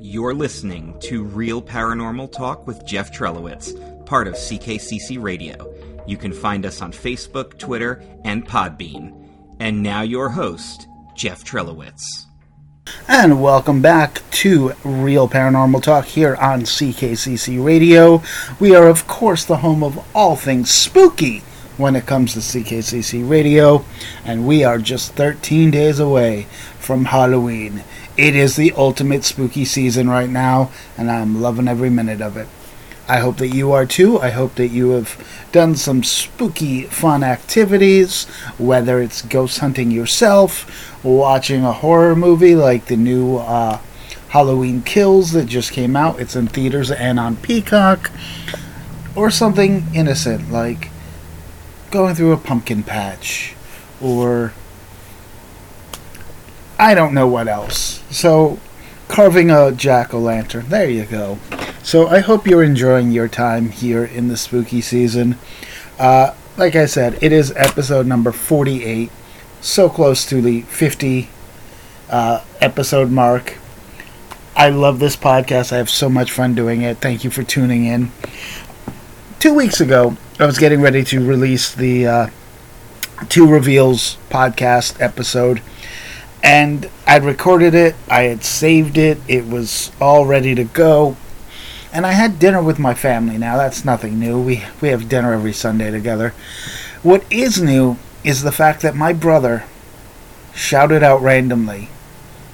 You're listening to Real Paranormal Talk with Jeff Trelowitz, part of CKCC Radio. You can find us on Facebook, Twitter, and Podbean. And now your host, Jeff Trelowitz. And welcome back to Real Paranormal Talk here on CKCC Radio. We are, of course, the home of all things spooky when it comes to CKCC Radio, and we are just 13 days away from Halloween. It is the ultimate spooky season right now, and I'm loving every minute of it. I hope that you are too. I hope that you have done some spooky, fun activities, whether it's ghost hunting yourself, watching a horror movie like the new uh, Halloween Kills that just came out. It's in theaters and on Peacock, or something innocent like going through a pumpkin patch, or I don't know what else. So, carving a jack o' lantern. There you go. So, I hope you're enjoying your time here in the spooky season. Uh, like I said, it is episode number 48. So close to the 50 uh, episode mark. I love this podcast. I have so much fun doing it. Thank you for tuning in. Two weeks ago, I was getting ready to release the uh, Two Reveals podcast episode and I'd recorded it, I had saved it, it was all ready to go. And I had dinner with my family now. That's nothing new. We we have dinner every Sunday together. What is new is the fact that my brother shouted out randomly,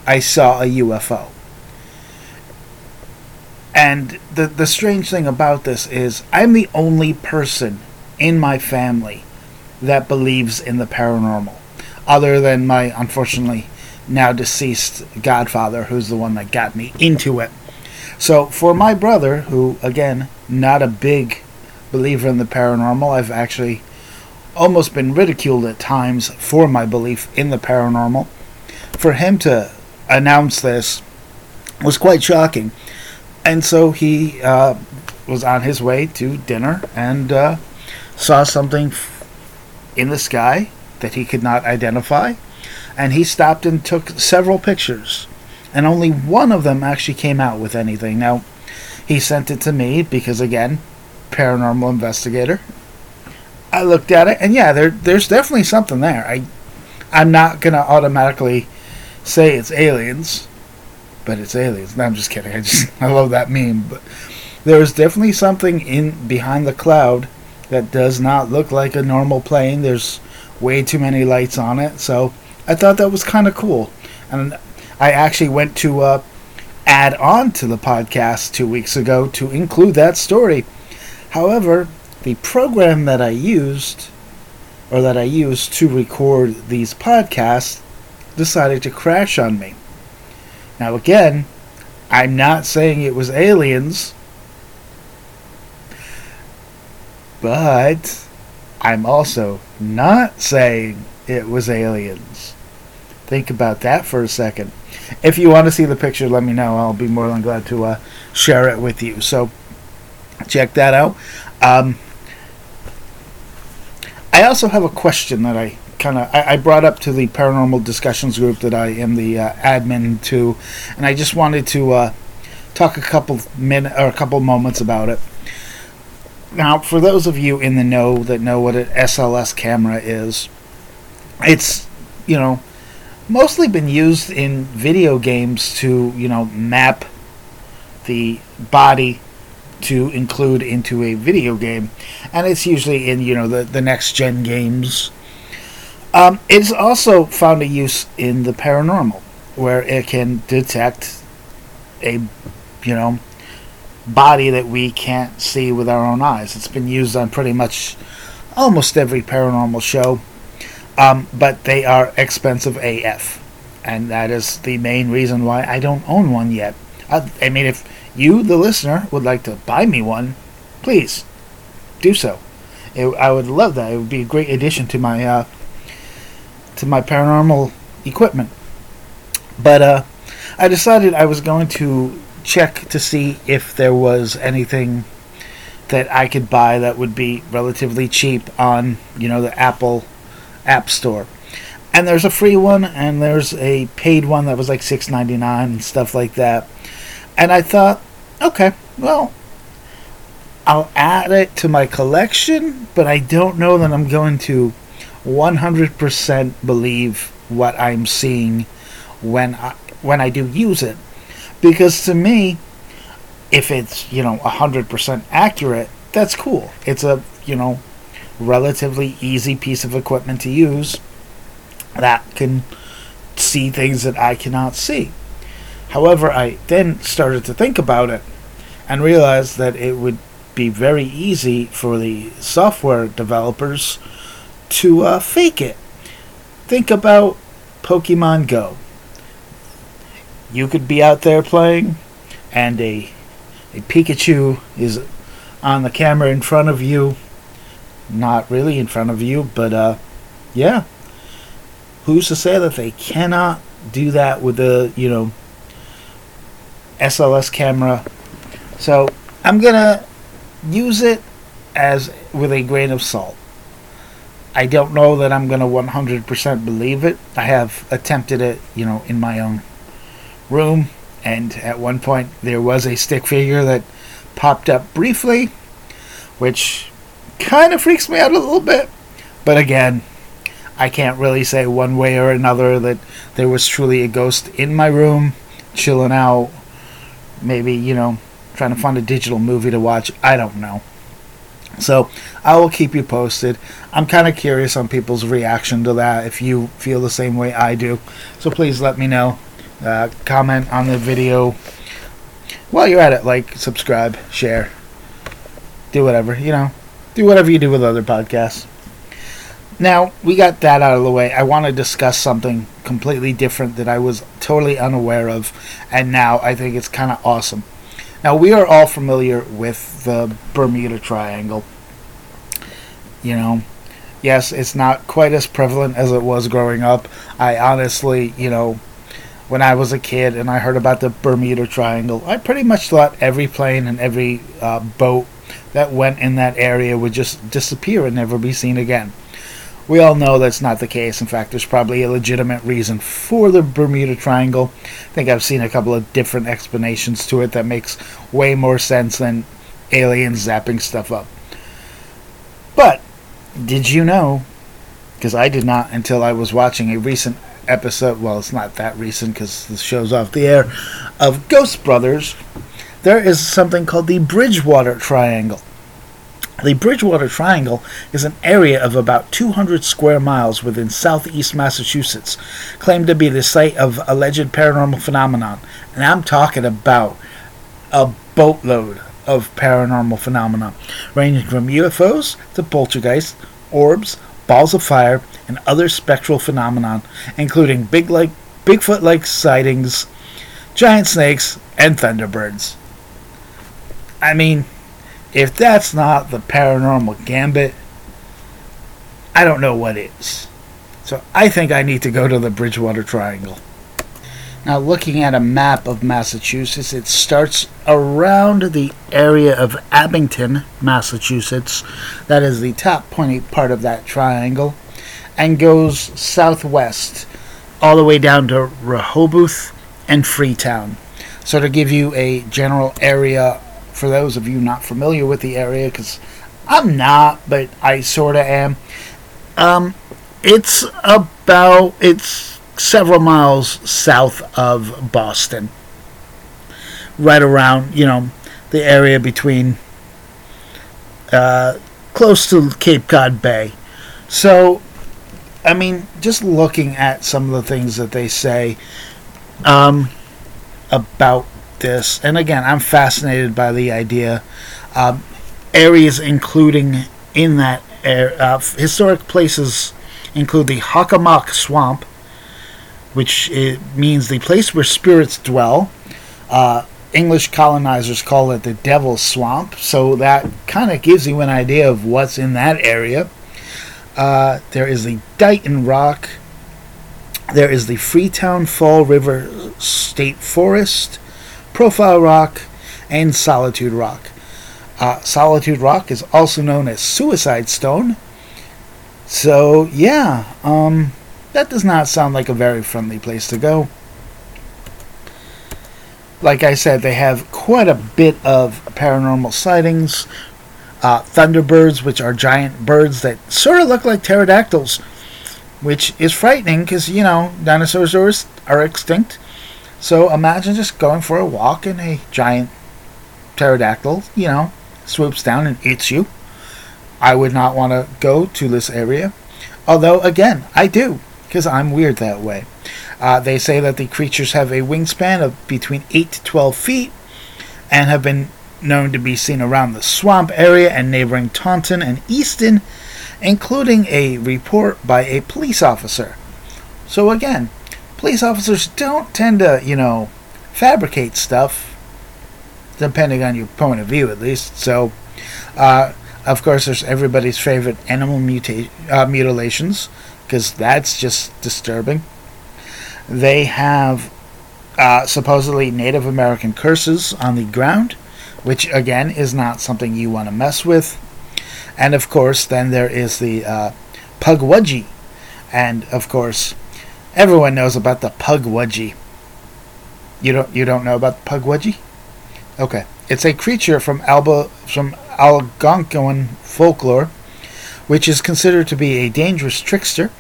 "I saw a UFO." And the the strange thing about this is I'm the only person in my family that believes in the paranormal other than my unfortunately now deceased godfather, who's the one that got me into it. So, for my brother, who, again, not a big believer in the paranormal, I've actually almost been ridiculed at times for my belief in the paranormal. For him to announce this was quite shocking. And so he uh, was on his way to dinner and uh, saw something in the sky that he could not identify and he stopped and took several pictures, and only one of them actually came out with anything. Now, he sent it to me because, again, paranormal investigator. I looked at it, and yeah, there, there's definitely something there. I, I'm not gonna automatically say it's aliens, but it's aliens. No, I'm just kidding. I just I love that meme, but there's definitely something in behind the cloud that does not look like a normal plane. There's way too many lights on it, so I thought that was kind of cool. And I actually went to uh, add on to the podcast two weeks ago to include that story. However, the program that I used, or that I used to record these podcasts, decided to crash on me. Now, again, I'm not saying it was aliens, but I'm also not saying it was aliens. Think about that for a second. If you want to see the picture, let me know. I'll be more than glad to uh, share it with you. So check that out. Um, I also have a question that I kind of I, I, brought up to the paranormal discussions group that I am the uh, admin to, and I just wanted to uh, talk a couple minute or a couple moments about it. Now, for those of you in the know that know what an SLS camera is, it's you know mostly been used in video games to, you know, map the body to include into a video game. And it's usually in, you know, the, the next gen games. Um, it's also found a use in the paranormal, where it can detect a, you know, body that we can't see with our own eyes. It's been used on pretty much almost every paranormal show um, but they are expensive AF. And that is the main reason why I don't own one yet. I, I mean, if you, the listener, would like to buy me one, please do so. It, I would love that. It would be a great addition to my uh, to my paranormal equipment. But uh, I decided I was going to check to see if there was anything that I could buy that would be relatively cheap on, you know, the Apple App Store. And there's a free one and there's a paid one that was like $6.99 and stuff like that. And I thought, okay, well, I'll add it to my collection, but I don't know that I'm going to 100% believe what I'm seeing when I when I do use it. Because to me, if it's, you know, 100% accurate, that's cool. It's a, you know, relatively easy piece of equipment to use that can see things that I cannot see. However, I then started to think about it and realized that it would be very easy for the software developers to uh, fake it. Think about Pokemon Go. You could be out there playing, and a a Pikachu is on the camera in front of you. Not really in front of you, but uh, yeah. Who's to say that they cannot do that with the you know SLS camera? So I'm gonna use it as with a grain of salt. I don't know that I'm going to 100% believe it. I have attempted it, you know, in my own room, and at one point there was a stick figure that popped up briefly, which kind of freaks me out a little bit. But again, I can't really say one way or another that there was truly a ghost in my room, chilling out, maybe, you know, trying to find a digital movie to watch. I don't know. So I will keep you posted. I'm kind of curious on people's reaction to that if you feel the same way I do. So please let me know. Uh, comment on the video. While you're at it, like, subscribe, share, do whatever, you know. Do whatever you do with other podcasts. Now, we got that out of the way. I want to discuss something completely different that I was totally unaware of, and now I think it's kind of awesome. Now, we are all familiar with the Bermuda Triangle. You know, yes, it's not quite as prevalent as it was growing up. I honestly, you know, when I was a kid and I heard about the Bermuda Triangle, I pretty much thought every plane and every uh, boat that went in that area would just disappear and never be seen again. We all know that's not the case. In fact, there's probably a legitimate reason for the Bermuda Triangle. I think I've seen a couple of different explanations to it that makes way more sense than aliens zapping stuff up. But did you know? Because I did not until I was watching a recent episode. Well, it's not that recent because the show's off the air. Of Ghost Brothers. There is something called the Bridgewater Triangle. The Bridgewater Triangle is an area of about 200 square miles within southeast Massachusetts, claimed to be the site of alleged paranormal phenomenon. And I'm talking about a boatload of paranormal phenomena, ranging from UFOs to poltergeists, orbs, balls of fire, and other spectral phenomena, including big like Bigfoot-like sightings, giant snakes, and thunderbirds. I mean, if that's not the paranormal gambit, I don't know what is. So I think I need to go to the Bridgewater Triangle. Now, looking at a map of Massachusetts, it starts around the area of Abington, Massachusetts. That is the top pointy part of that triangle, and goes southwest all the way down to Rehoboth and Freetown. So, to give you a general area for those of you not familiar with the area, because I'm not, but I sort of am. Um, it's about it's several miles south of Boston, right around you know the area between uh, close to Cape Cod Bay. So, I mean, just looking at some of the things that they say um, about this, and again, I'm fascinated by the idea. Uh, areas including in that uh, historic places include the Hockomock Swamp, which means the place where spirits dwell. Uh, English colonizers call it the Devil's Swamp, so that kind of gives you an idea of what's in that area. Uh, there is the Dighton Rock. There is the Freetown Fall River State Forest. Profile Rock, and Solitude Rock. Uh, Solitude Rock is also known as Suicide Stone. So, yeah, um, that does not sound like a very friendly place to go. like I said, they have quite a bit of paranormal sightings. Uh, thunderbirds, which are giant birds that sort of look like pterodactyls, which is frightening because, you know, dinosaurs are, are extinct. So imagine just going for a walk and a giant pterodactyl, you know, swoops down and eats you. I would not want to go to this area. Although, again, I do, because I'm weird that way. Uh, they say that the creatures have a wingspan of between 8 to 12 feet and have been known to be seen around the swamp area and neighboring Taunton and Easton, including a report by a police officer. So, again, police officers don't tend to, you know, fabricate stuff, depending on your point of view at least. So, uh, of course, there's everybody's favorite animal muta- uh, mutilations, because that's just disturbing. They have uh, supposedly Native American curses on the ground, which again is not something you want to mess with. And of course, then there is the uh, Pukwudgie. And of course, everyone knows about the Pukwudgie. You don't you don't know about the Pukwudgie? Okay. It's a creature from Alba from Algonquin folklore, which is considered to be a dangerous trickster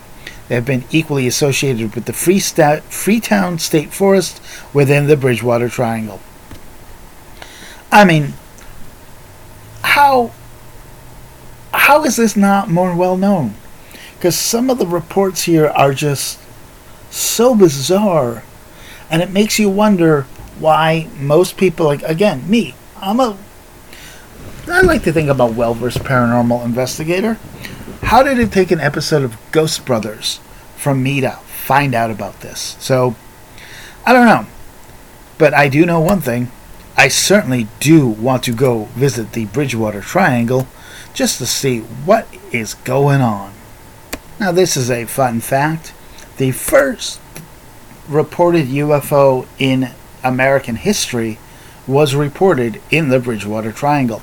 they have been equally associated with the Free Freetown State Forest within the Bridgewater Triangle. I mean, how how is this not more well known? Because some of the reports here are just so bizarre, and it makes you wonder why most people, like again, me, I'm a I like to think about well versed paranormal investigator. How did it take an episode of Ghost Brothers from me to find out about this? So, I don't know. But I do know one thing. I certainly do want to go visit the Bridgewater Triangle just to see what is going on. Now, this is a fun fact. The first reported UFO in American history was reported in the Bridgewater Triangle.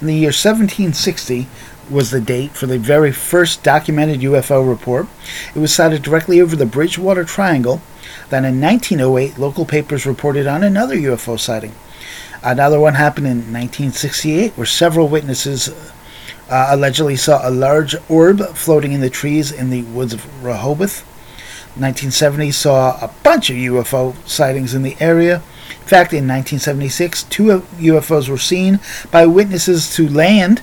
In the year 1760, was the date for the very first documented UFO report. It was sighted directly over the Bridgewater Triangle. Then in 1908, local papers reported on another UFO sighting. Another one happened in 1968, where several witnesses uh, allegedly saw a large orb floating in the trees in the woods of Rehoboth. 1970 saw a bunch of UFO sightings in the area. In fact, in 1976, two UFOs were seen by witnesses to land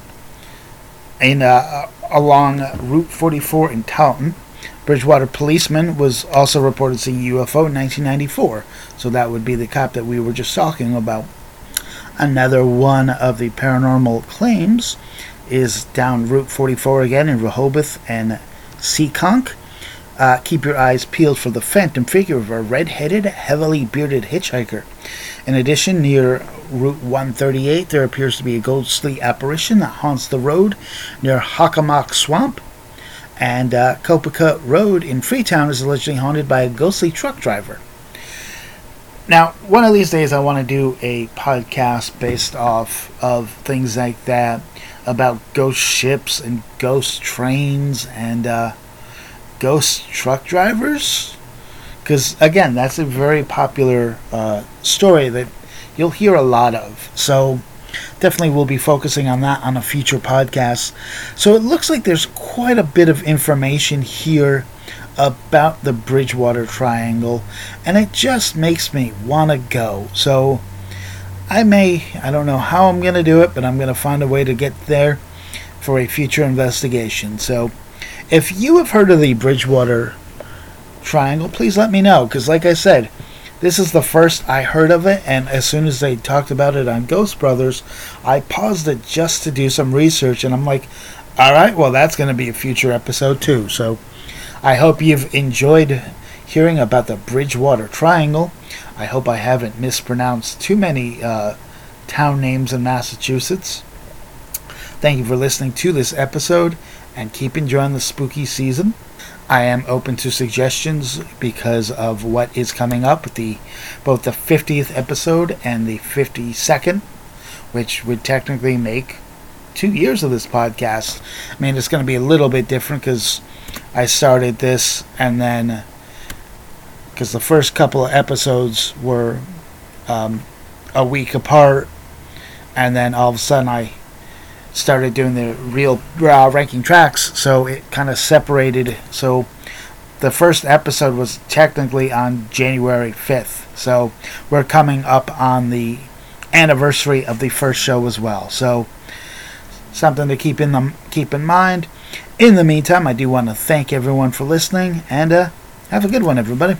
in uh, along Route 44 in Taunton. Bridgewater policeman was also reported seeing UFO in 1994, so that would be the cop that we were just talking about. Another one of the paranormal claims is down Route 44 again in Rehoboth and Seekonk. Uh, keep your eyes peeled for the phantom figure of a red headed, heavily bearded hitchhiker. In addition, near Route 138, there appears to be a ghostly apparition that haunts the road near Hockomock Swamp. And uh, Road in Freetown is allegedly haunted by a ghostly truck driver. Now, one of these days, I want to do a podcast based off of things like that about ghost ships and ghost trains and uh, ghost truck drivers. Because, again, that's a very popular uh, story that you'll hear a lot of. So definitely we'll be focusing on that on a future podcast. So it looks like there's quite a bit of information here about the Bridgewater Triangle, and it just makes me want to go. So I may, I don't know how I'm going to do it, but I'm going to find a way to get there for a future investigation. So if you have heard of the Bridgewater Triangle, please let me know, because like I said, this is the first I heard of it, and as soon as they talked about it on Ghost Brothers, I paused it just to do some research, and I'm like, all right, well, that's going to be a future episode too. So I hope you've enjoyed hearing about the Bridgewater Triangle. I hope I haven't mispronounced too many uh, town names in Massachusetts. Thank you for listening to this episode, and keep enjoying the spooky season. I am open to suggestions because of what is coming up with the both the 50th episode and the 52nd, which would technically make two years of this podcast. I mean, it's going to be a little bit different because I started this and then because the first couple of episodes were um, a week apart, and then all of a sudden I started doing the real uh, ranking tracks, so it kind of separated. So the first episode was technically on January 5th, so we're coming up on the anniversary of the first show as well. So something to keep in the keep in mind. In the meantime, I do want to thank everyone for listening, and uh, have a good one, everybody.